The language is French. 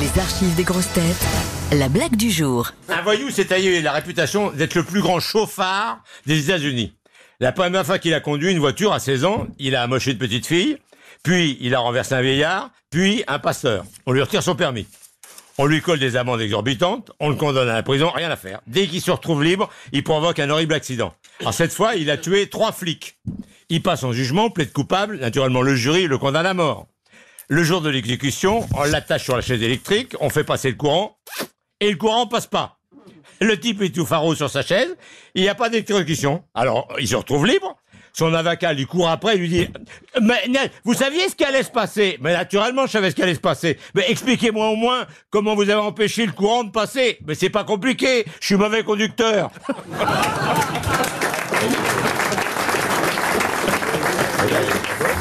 Les archives des grosses têtes. La blague du jour. Un voyou s'est taillé la réputation d'être le plus grand chauffard des États-Unis. La première fois qu'il a conduit une voiture à 16 ans, il a amoché une petite fille, puis il a renversé un vieillard, puis un pasteur. On lui retire son permis. On lui colle des amendes exorbitantes, on le condamne à la prison, rien à faire. Dès qu'il se retrouve libre, il provoque un horrible accident. Alors cette fois, il a tué trois flics. Il passe en jugement, plaide coupable, naturellement le jury le condamne à mort. Le jour de l'exécution, on l'attache sur la chaise électrique, on fait passer le courant, et le courant passe pas. Le type est tout faro sur sa chaise, il n'y a pas d'électrocution. Alors, il se retrouve libre. Son avocat lui court après lui dit Mais vous saviez ce qui allait se passer? Mais naturellement, je savais ce qui allait se passer. Mais expliquez-moi au moins comment vous avez empêché le courant de passer. Mais c'est pas compliqué, je suis mauvais conducteur.